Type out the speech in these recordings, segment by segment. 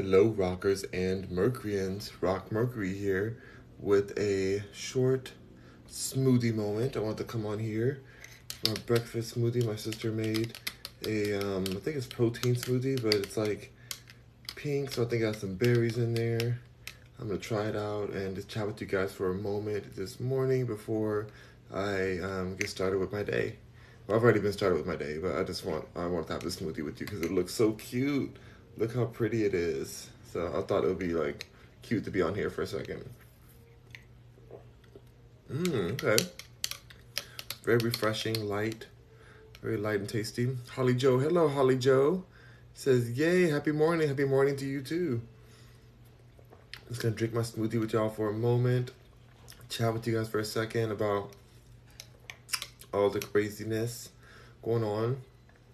Hello, rockers and Mercuryans. Rock Mercury here with a short smoothie moment. I want to come on here. My breakfast smoothie. My sister made a, um, I think it's protein smoothie, but it's like pink, so I think I got some berries in there. I'm gonna try it out and just chat with you guys for a moment this morning before I um, get started with my day. Well, I've already been started with my day, but I just want I want to have this smoothie with you because it looks so cute. Look how pretty it is. So I thought it would be like cute to be on here for a second. Mmm, okay. Very refreshing, light, very light and tasty. Holly Joe, hello, Holly Joe. Says, yay, happy morning, happy morning to you too. I'm Just gonna drink my smoothie with y'all for a moment, chat with you guys for a second about all the craziness going on.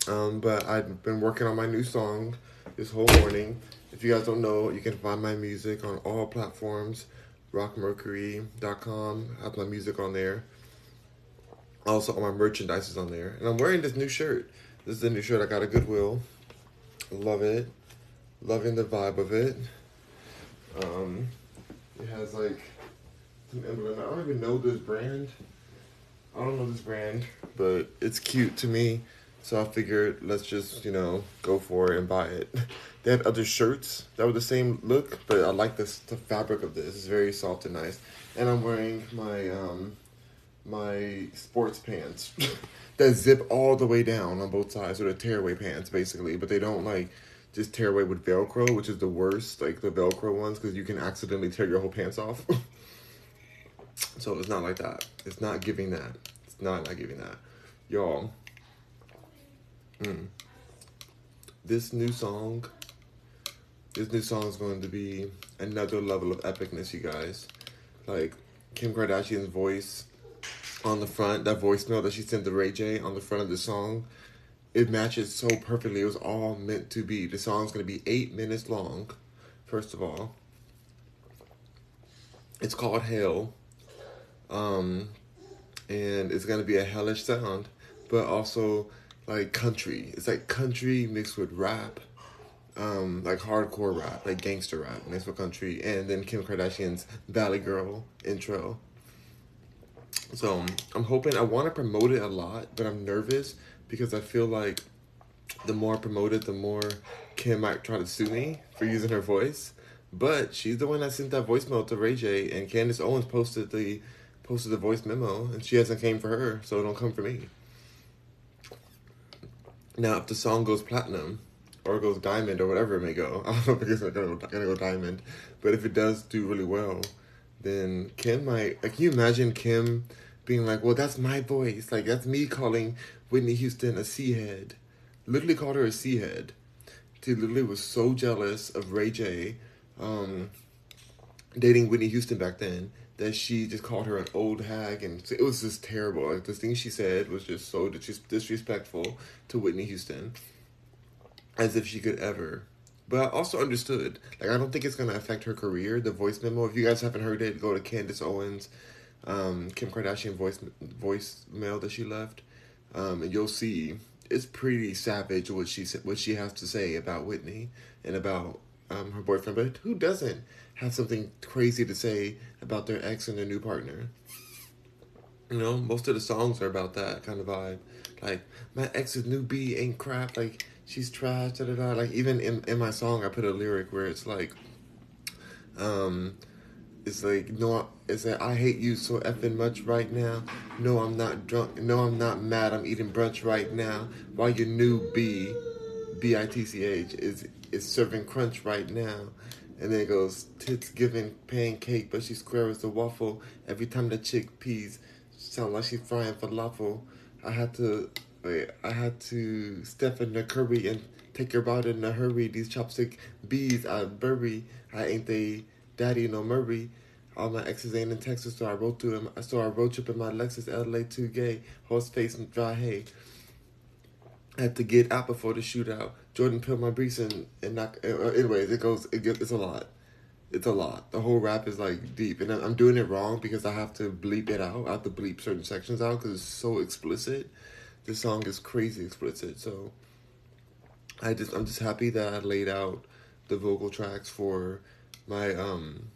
Um, but I've been working on my new song this whole morning. If you guys don't know, you can find my music on all platforms. RockMercury.com has my music on there. Also, all my merchandise is on there. And I'm wearing this new shirt. This is the new shirt I got at Goodwill. Love it. Loving the vibe of it. Um, it has like some emblem. I don't even know this brand. I don't know this brand, but it's cute to me. So I figured let's just, you know, go for it and buy it. They had other shirts that were the same look, but I like this the fabric of this. It's very soft and nice. And I'm wearing my um my sports pants that zip all the way down on both sides. So they're tearaway pants basically, but they don't like just tear away with Velcro, which is the worst, like the Velcro ones, because you can accidentally tear your whole pants off. so it's not like that. It's not giving that. It's not not giving that. Y'all, Mm. This new song, this new song is going to be another level of epicness, you guys. Like Kim Kardashian's voice on the front, that voicemail that she sent to Ray J on the front of the song, it matches so perfectly. It was all meant to be. The song's going to be eight minutes long, first of all. It's called Hell. Um, and it's going to be a hellish sound, but also like country. It's like country mixed with rap, um, like hardcore rap, like gangster rap mixed with country, and then Kim Kardashian's Valley Girl intro. So I'm hoping I want to promote it a lot, but I'm nervous because I feel like the more I promote it, the more Kim might try to sue me for using her voice. But she's the one that sent that voicemail to Ray J, and Candace Owens posted the posted the voice memo, and she hasn't came for her, so it don't come for me. Now, if the song goes platinum or goes diamond or whatever it may go, I don't think it's gonna go, gonna go diamond, but if it does do really well, then Kim might. Like, can you imagine Kim being like, "Well, that's my voice. Like, that's me calling Whitney Houston a C head." Literally called her a C head. She literally was so jealous of Ray J, um, dating Whitney Houston back then that she just called her an old hag, and it was just terrible. Like the things she said was just so disrespectful to Whitney Houston, as if she could ever. But I also understood. Like I don't think it's gonna affect her career. The voice memo. If you guys haven't heard it, go to Candace Owens, um, Kim Kardashian voice voicemail that she left, um, and you'll see it's pretty savage what she what she has to say about Whitney and about um, her boyfriend. But who doesn't? Have something crazy to say about their ex and their new partner. You know, most of the songs are about that kind of vibe. Like, my ex's new B ain't crap. Like, she's trash. Da da da. Like, even in, in my song, I put a lyric where it's like, um, it's like, no, it's like, I hate you so effing much right now. No, I'm not drunk. No, I'm not mad. I'm eating brunch right now. While your new B, B I T C H, is, is serving crunch right now. And then it goes, tits giving pancake, but she's square as a waffle. Every time the chickpeas sound like she's frying falafel. I had to, wait, I had to step in the curry and take her out in a hurry. These chopstick bees I bury. I ain't they daddy no Murray. All my exes ain't in Texas, so I rode through them. So I road trip in my Lexus LA 2 gay, horse face and dry hay. Had to get out before the shootout. Jordan peeled my briefs and and knock. Uh, anyways, it goes. It gets. It's a lot. It's a lot. The whole rap is like deep, and I'm doing it wrong because I have to bleep it out. I have to bleep certain sections out because it's so explicit. This song is crazy explicit. So I just I'm just happy that I laid out the vocal tracks for my um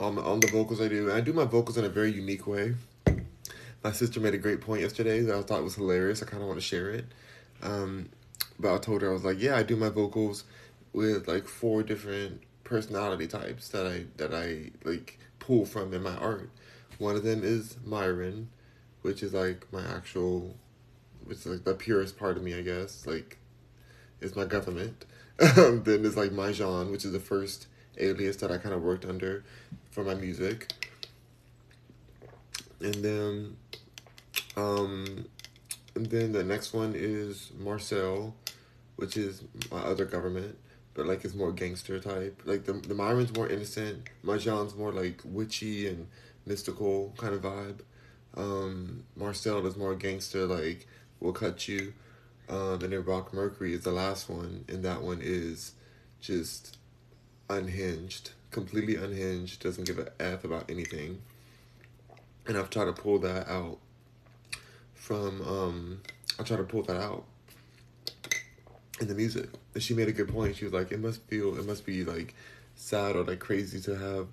on on the vocals I do. I do my vocals in a very unique way. My sister made a great point yesterday that I thought was hilarious. I kind of want to share it. Um, but I told her I was like, yeah, I do my vocals with like four different personality types that I that I like pull from in my art. One of them is Myron, which is like my actual, which is like the purest part of me, I guess. Like, is my government. then there's like my Jean, which is the first alias that I kind of worked under for my music. And then, um, and then the next one is Marcel, which is my other government, but like it's more gangster type. Like the the Myron's more innocent. My Jean's more like witchy and mystical kind of vibe. Um, Marcel is more gangster, like will cut you. Um, and then Rock Mercury is the last one, and that one is just unhinged, completely unhinged, doesn't give a F about anything. And I've tried to pull that out from, um, I tried to pull that out in the music. And she made a good point. She was like, it must feel, it must be like sad or like crazy to have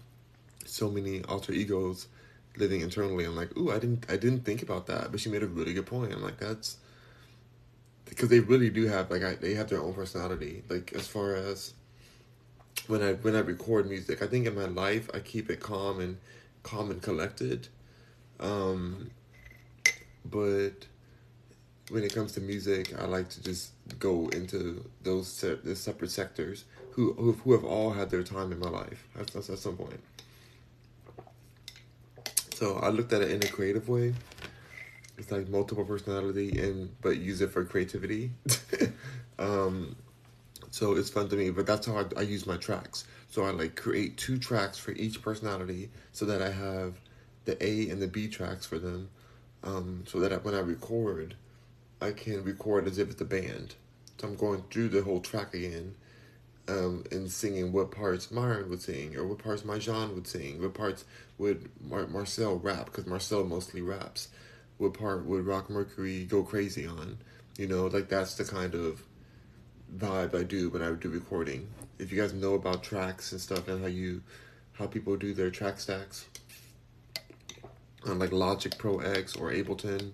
so many alter egos living internally. I'm like, ooh, I didn't, I didn't think about that. But she made a really good point. I'm like, that's, because they really do have like I, they have their own personality. Like as far as when I when I record music. I think in my life I keep it calm and calm and collected. Um, but when it comes to music, I like to just go into those se- the separate sectors who, who have all had their time in my life. That's, that's at some point. So I looked at it in a creative way. It's like multiple personality and but use it for creativity. um, so it's fun to me, but that's how I, I use my tracks. So I like create two tracks for each personality so that I have the A and the B tracks for them. Um, so that when I record, I can record as if it's a band. So I'm going through the whole track again um, and singing what parts Myron would sing or what parts my Jean would sing, what parts would Mar- Marcel rap, because Marcel mostly raps. What part would Rock Mercury go crazy on? You know, like that's the kind of vibe I do when I do recording. If you guys know about tracks and stuff and how you how people do their track stacks on like Logic Pro X or Ableton,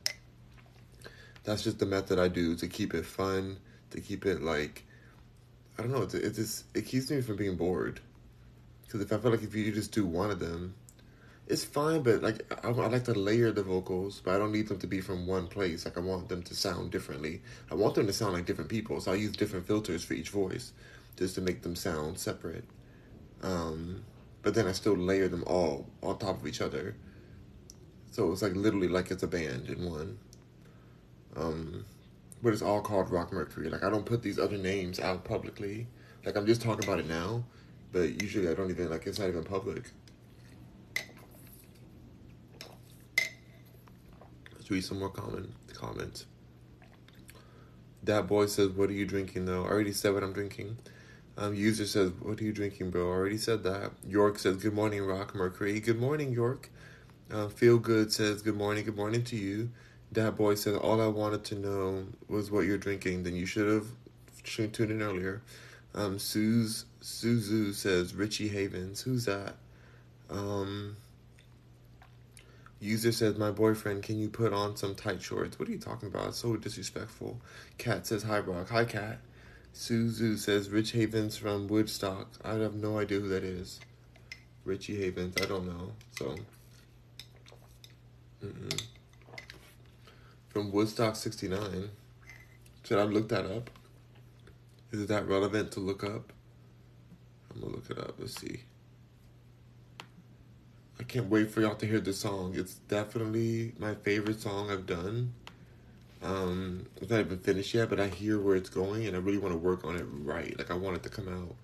that's just the method I do to keep it fun, to keep it like I don't know, it, it just it keeps me from being bored. Because if I feel like if you just do one of them, it's fine, but like I, I like to layer the vocals, but I don't need them to be from one place. Like I want them to sound differently. I want them to sound like different people, so I use different filters for each voice, just to make them sound separate. Um, but then I still layer them all on top of each other. So it's like literally like it's a band in one. Um, but it's all called Rock Mercury. Like I don't put these other names out publicly. Like I'm just talking about it now, but usually I don't even like it's not even public. Let's read some more comments. That boy says, "What are you drinking?" Though I already said what I'm drinking. Um, user says, "What are you drinking, bro?" I already said that. York says, "Good morning, Rock Mercury." Good morning, York. Uh, Feel good says, "Good morning, good morning to you." That boy says, "All I wanted to know was what you're drinking. Then you should have tuned in earlier." Um, Suze Suzu says, "Richie Havens." Who's that? Um, User says, My boyfriend, can you put on some tight shorts? What are you talking about? It's so disrespectful. Cat says, Hi, Brock. Hi, Cat. Suzu says, Rich Havens from Woodstock. I have no idea who that is. Richie Havens. I don't know. So, Mm-mm. from Woodstock 69. Should I look that up? Is it that relevant to look up? I'm gonna look it up. Let's see. I can't wait for y'all to hear the song. It's definitely my favorite song I've done. Um, it's not even finished yet, but I hear where it's going, and I really want to work on it right. Like I want it to come out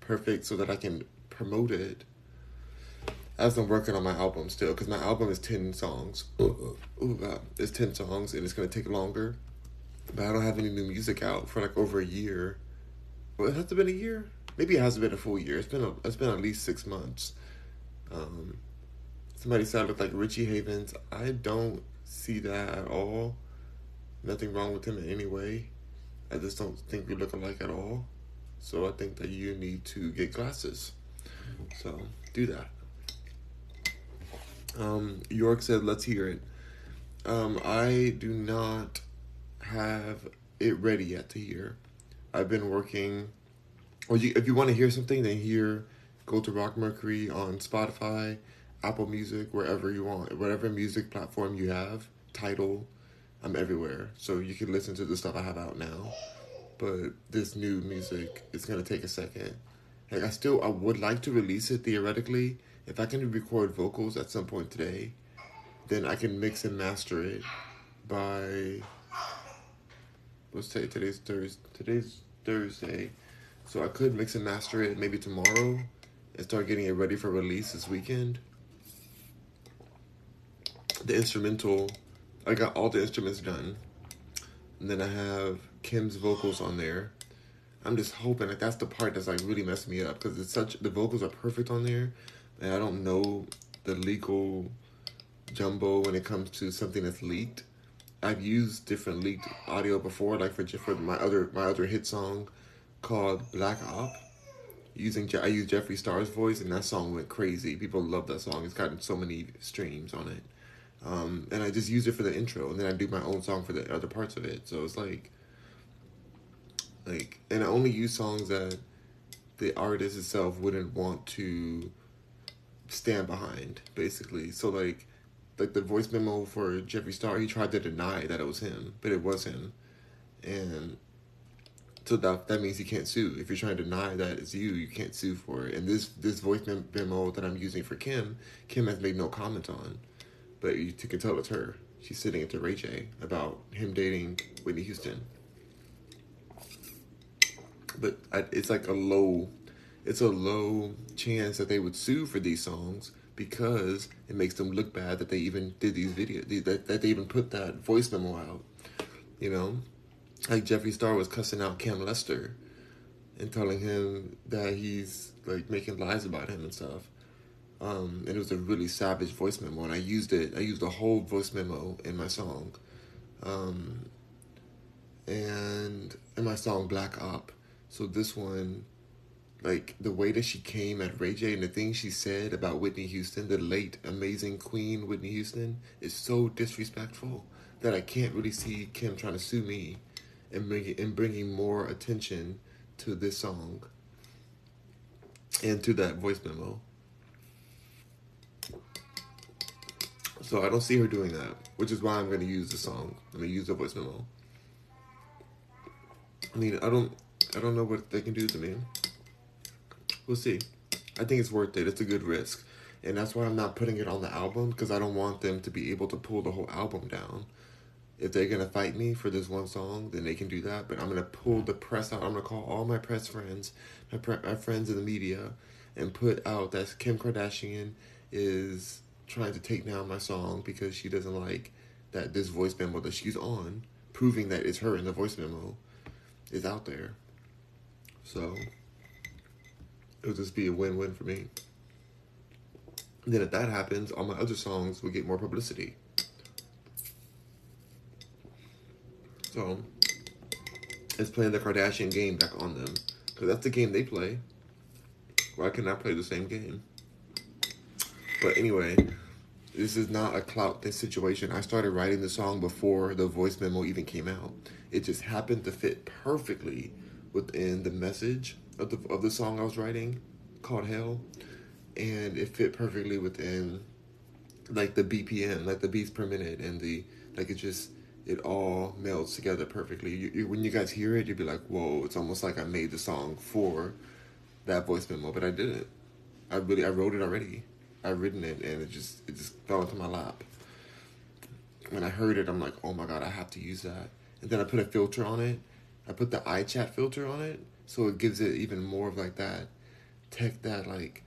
perfect so that I can promote it as I'm working on my album still. Because my album is ten songs. Ooh, God, it's ten songs, and it's gonna take longer. But I don't have any new music out for like over a year. Well, it has to been a year. Maybe it hasn't been a full year. It's been a, it's been at least six months. Um, Somebody said I look like Richie Havens. I don't see that at all. Nothing wrong with him in any way. I just don't think we look alike at all. So I think that you need to get glasses. So do that. Um, York said, "Let's hear it." Um, I do not have it ready yet to hear. I've been working. Or you, if you want to hear something, then hear. Go to Rock Mercury on Spotify, Apple Music, wherever you want, whatever music platform you have. title. I'm everywhere, so you can listen to the stuff I have out now. But this new music is gonna take a second. Like I still, I would like to release it theoretically. If I can record vocals at some point today, then I can mix and master it by let's say today's Thursday. Today's Thursday, so I could mix and master it maybe tomorrow and start getting it ready for release this weekend. The instrumental, I got all the instruments done, and then I have Kim's vocals on there. I'm just hoping that that's the part that's like really messing me up because it's such the vocals are perfect on there, and I don't know the legal jumbo when it comes to something that's leaked. I've used different leaked audio before, like for for my other my other hit song called Black Op. Using I used Jeffree Star's voice, and that song went crazy. People love that song. It's gotten so many streams on it. Um, and I just use it for the intro, and then I do my own song for the other parts of it. So it's like, like, and I only use songs that the artist itself wouldn't want to stand behind, basically. So like, like the voice memo for Jeffree Star, he tried to deny that it was him, but it was him, and so that that means he can't sue. If you're trying to deny that it's you, you can't sue for it. And this this voice memo that I'm using for Kim, Kim has made no comment on, but you can tell it's her. She's sitting at the Ray J about him dating Whitney Houston. But it's like a low, it's a low chance that they would sue for these songs because it makes them look bad that they even did these videos, that, that they even put that voice memo out. You know, like Jeffree Star was cussing out Cam Lester and telling him that he's like making lies about him and stuff. Um, and it was a really savage voice memo, and I used it. I used the whole voice memo in my song, um, and in my song Black Op. So this one like the way that she came at Ray J and the things she said about Whitney Houston, the late amazing Queen Whitney Houston, is so disrespectful that I can't really see Kim trying to sue me and bringing and bringing more attention to this song and to that voice memo. So I don't see her doing that, which is why I'm going to use the song. I'm going to use the voice memo. I mean, I don't, I don't know what they can do to me we'll see. I think it's worth it. It's a good risk. And that's why I'm not putting it on the album because I don't want them to be able to pull the whole album down. If they're going to fight me for this one song, then they can do that. But I'm going to pull the press out. I'm going to call all my press friends, my, pre- my friends in the media, and put out that Kim Kardashian is trying to take down my song because she doesn't like that this voice memo that she's on, proving that it's her in the voice memo, is out there. So it would just be a win-win for me. And then if that happens, all my other songs will get more publicity. So it's playing the Kardashian game back on them. Because that's the game they play. Why can I play the same game? But anyway, this is not a clout this situation. I started writing the song before the voice memo even came out. It just happened to fit perfectly within the message of the of the song I was writing called Hell, and it fit perfectly within like the BPM, like the beats per minute, and the like. It just it all melds together perfectly. You, you, when you guys hear it, you'd be like, "Whoa!" It's almost like I made the song for that voice memo, but I didn't. I really I wrote it already. I've written it, and it just it just fell into my lap. When I heard it, I'm like, "Oh my god, I have to use that." And then I put a filter on it. I put the iChat filter on it, so it gives it even more of like that tech that like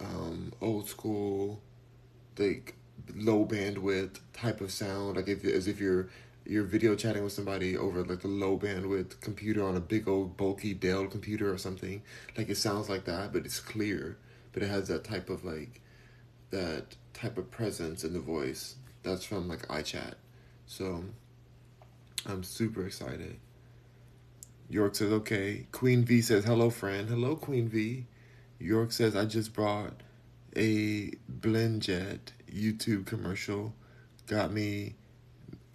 um old school like low bandwidth type of sound. Like if as if you're you're video chatting with somebody over like the low bandwidth computer on a big old bulky Dell computer or something like it sounds like that but it's clear. But it has that type of like that type of presence in the voice. That's from like iChat. So I'm super excited York says, okay. Queen V says, hello, friend. Hello, Queen V. York says, I just brought a BlendJet YouTube commercial. Got me,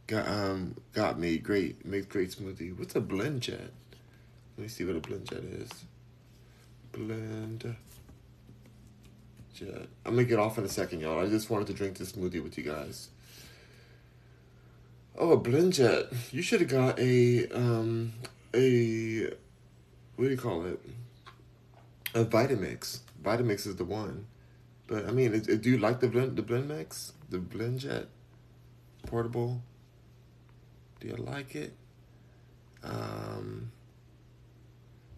got um, got me great, makes great smoothie. What's a BlendJet? Let me see what a BlendJet is. Blend jet. I'm gonna get off in a second, y'all. I just wanted to drink this smoothie with you guys. Oh, a BlendJet. You should have got a um a what do you call it? A Vitamix. Vitamix is the one. But I mean, it, it, do you like the blend the blend mix? The BlendJet portable? Do you like it? Um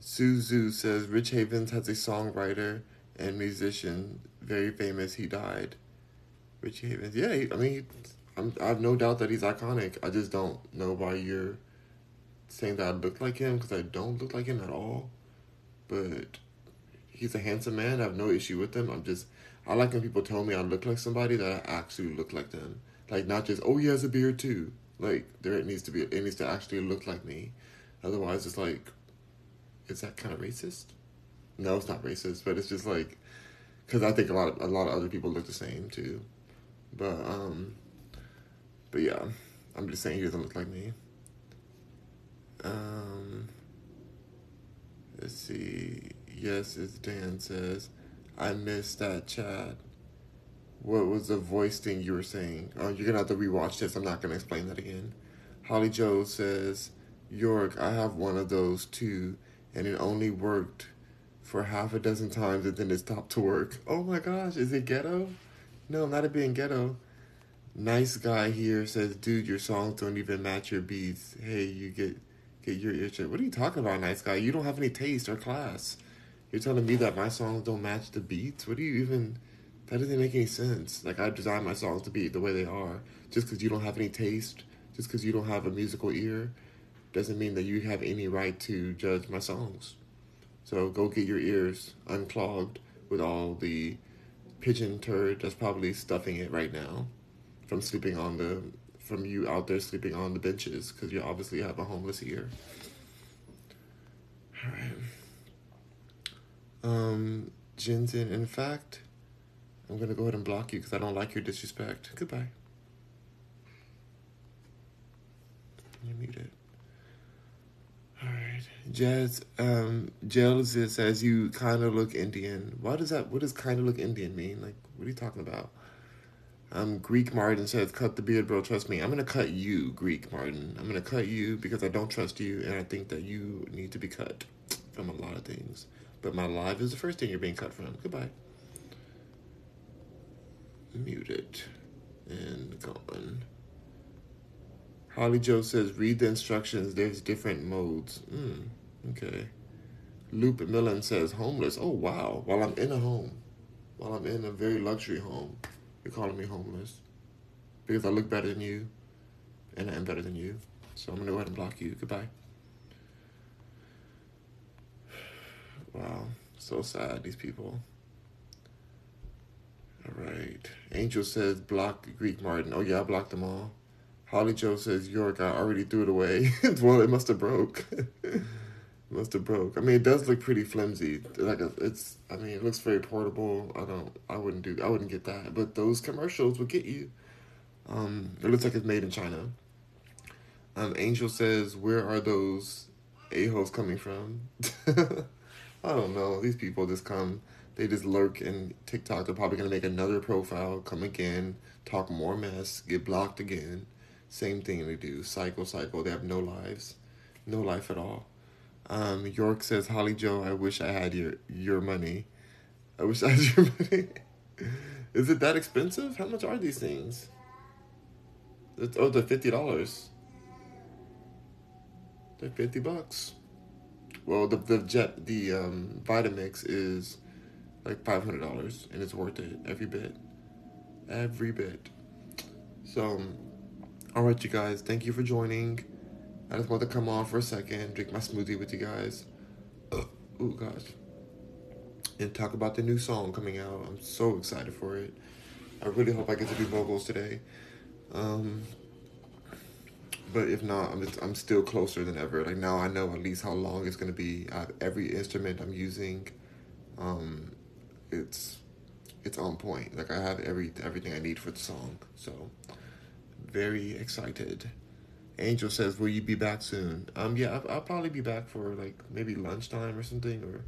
Suzu says Rich Havens has a songwriter and musician, very famous. He died. Rich Havens. Yeah, he, I mean, he, I have no doubt that he's iconic. I just don't know why you're saying that I look like him because I don't look like him at all. But he's a handsome man. I have no issue with him. I'm just I like when people tell me I look like somebody that I actually look like them. Like not just oh he has a beard too. Like there it needs to be it needs to actually look like me. Otherwise it's like is that kind of racist? No, it's not racist, but it's just like because I think a lot of a lot of other people look the same too. But um, but yeah, I'm just saying he doesn't look like me. Um, let's see. Yes, as Dan says, I missed that chat. What was the voice thing you were saying? Oh, you're gonna have to rewatch this. I'm not gonna explain that again. Holly Joe says, York, I have one of those too and it only worked for half a dozen times and then it stopped to work. Oh my gosh, is it ghetto? No, not it being ghetto. Nice guy here says, dude, your songs don't even match your beats. Hey, you get get your ear checked. What are you talking about, nice guy? You don't have any taste or class. You're telling me that my songs don't match the beats? What do you even that doesn't make any sense. Like I design my songs to be the way they are. Just because you don't have any taste, just because you don't have a musical ear, doesn't mean that you have any right to judge my songs. So go get your ears unclogged with all the pigeon turd that's probably stuffing it right now from sleeping on the from you out there sleeping on the benches because you obviously have a homeless ear. All right. Um, Jinzen, in fact, I'm gonna go ahead and block you because I don't like your disrespect. Goodbye. You muted. All right, Jazz. Um, Jels says you kind of look Indian. Why does that? What does kind of look Indian mean? Like, what are you talking about? Um, Greek Martin says, "Cut the beard, bro. Trust me. I'm gonna cut you, Greek Martin. I'm gonna cut you because I don't trust you, and I think that you need to be cut from a lot of things. But my live is the first thing you're being cut from. Goodbye. Muted and gone. Holly Joe says, read the instructions. There's different modes. Mm, okay. Loop Millen says, homeless. Oh, wow. While I'm in a home, while I'm in a very luxury home, you're calling me homeless because I look better than you and I am better than you. So I'm to go ahead and block you. Goodbye. Wow. So sad, these people. All right. Angel says, block Greek Martin. Oh, yeah, I blocked them all. Holly Joe says, York, I already threw it away. well, it must have broke. must have broke. I mean, it does look pretty flimsy. Like it's, I mean, it looks very portable. I don't, I wouldn't do, I wouldn't get that. But those commercials would get you. Um, it looks like it's made in China. Um, Angel says, where are those a-holes coming from? I don't know. These people just come, they just lurk in TikTok. They're probably to make another profile, come again, talk more mess, get blocked again. Same thing they do. Cycle, cycle. They have no lives, no life at all. Um, York says, Holly Joe, I wish I had your your money. I wish I had your money. Is it that expensive? How much are these things? It's, oh, they're fifty dollars. They're fifty bucks. Well, the the jet the um, Vitamix is like five hundred dollars, and it's worth it every bit, every bit. So all right, you guys, thank you for joining. I just want to come on for a second, drink my smoothie with you guys. Oh, gosh. And talk about the new song coming out. I'm so excited for it. I really hope I get to do vocals today. Um, but if not, I'm just, I'm still closer than ever. Like now, I know at least how long it's gonna be. I have every instrument I'm using, um, it's it's on point. Like I have every everything I need for the song. So very excited. Angel says, "Will you be back soon?" Um, yeah, I'll, I'll probably be back for like maybe lunchtime or something, or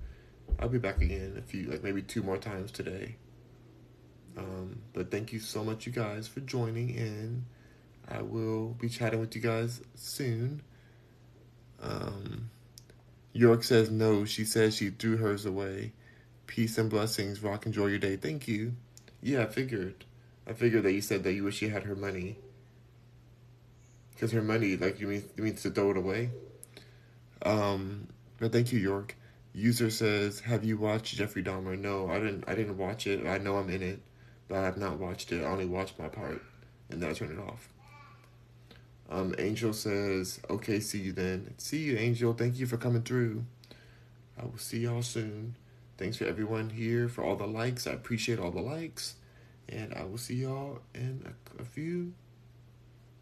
I'll be back again a few, like maybe two more times today. Um, but thank you so much, you guys, for joining in. I will be chatting with you guys soon. Um, York says no. She says she threw hers away. Peace and blessings. Rock, enjoy your day. Thank you. Yeah, I figured. I figured that you said that you wish you had her money. Because her money, like, you mean, you mean to throw it away? Um, but thank you, York. User says, "Have you watched Jeffrey Dahmer?" No, I didn't. I didn't watch it. I know I'm in it, but I have not watched it. I only watched my part, and then I turned it off. Um, Angel says, "Okay, see you then." See you, Angel. Thank you for coming through. I will see y'all soon. Thanks for everyone here for all the likes. I appreciate all the likes, and I will see y'all in a, a few,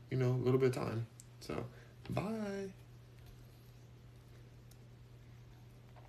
you know, a little bit of time. So, bye.